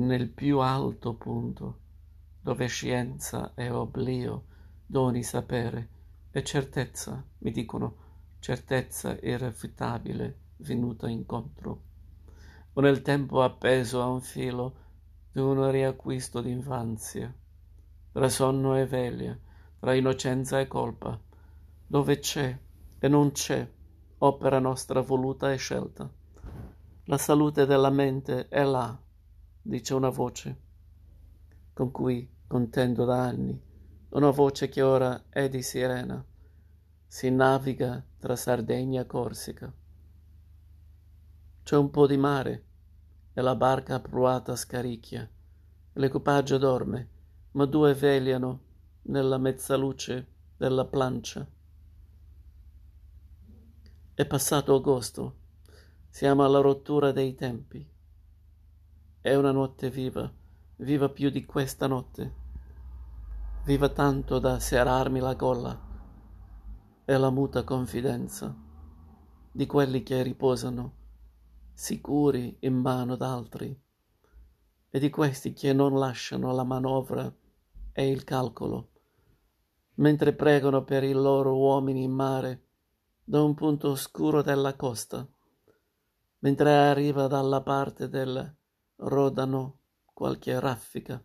nel più alto punto, dove scienza e oblio d'ogni sapere e certezza, mi dicono, certezza irrefutabile venuta incontro, o nel tempo appeso a un filo d'un riacquisto d'infanzia, tra sonno e veglia, tra innocenza e colpa, dove c'è e non c'è opera nostra voluta e scelta. La salute della mente è là, dice una voce, con cui contendo da anni, una voce che ora è di sirena, si naviga tra Sardegna e Corsica. C'è un po' di mare e la barca appruata scaricchia, l'equipaggio dorme, ma due vegliano nella mezzaluce della plancia. È passato agosto, siamo alla rottura dei tempi. È una notte viva, viva più di questa notte, viva tanto da serrarmi la gola. È la muta confidenza di quelli che riposano sicuri in mano d'altri e di questi che non lasciano la manovra e il calcolo, mentre pregano per i loro uomini in mare da un punto oscuro della costa, mentre arriva dalla parte del Rodano qualche raffica.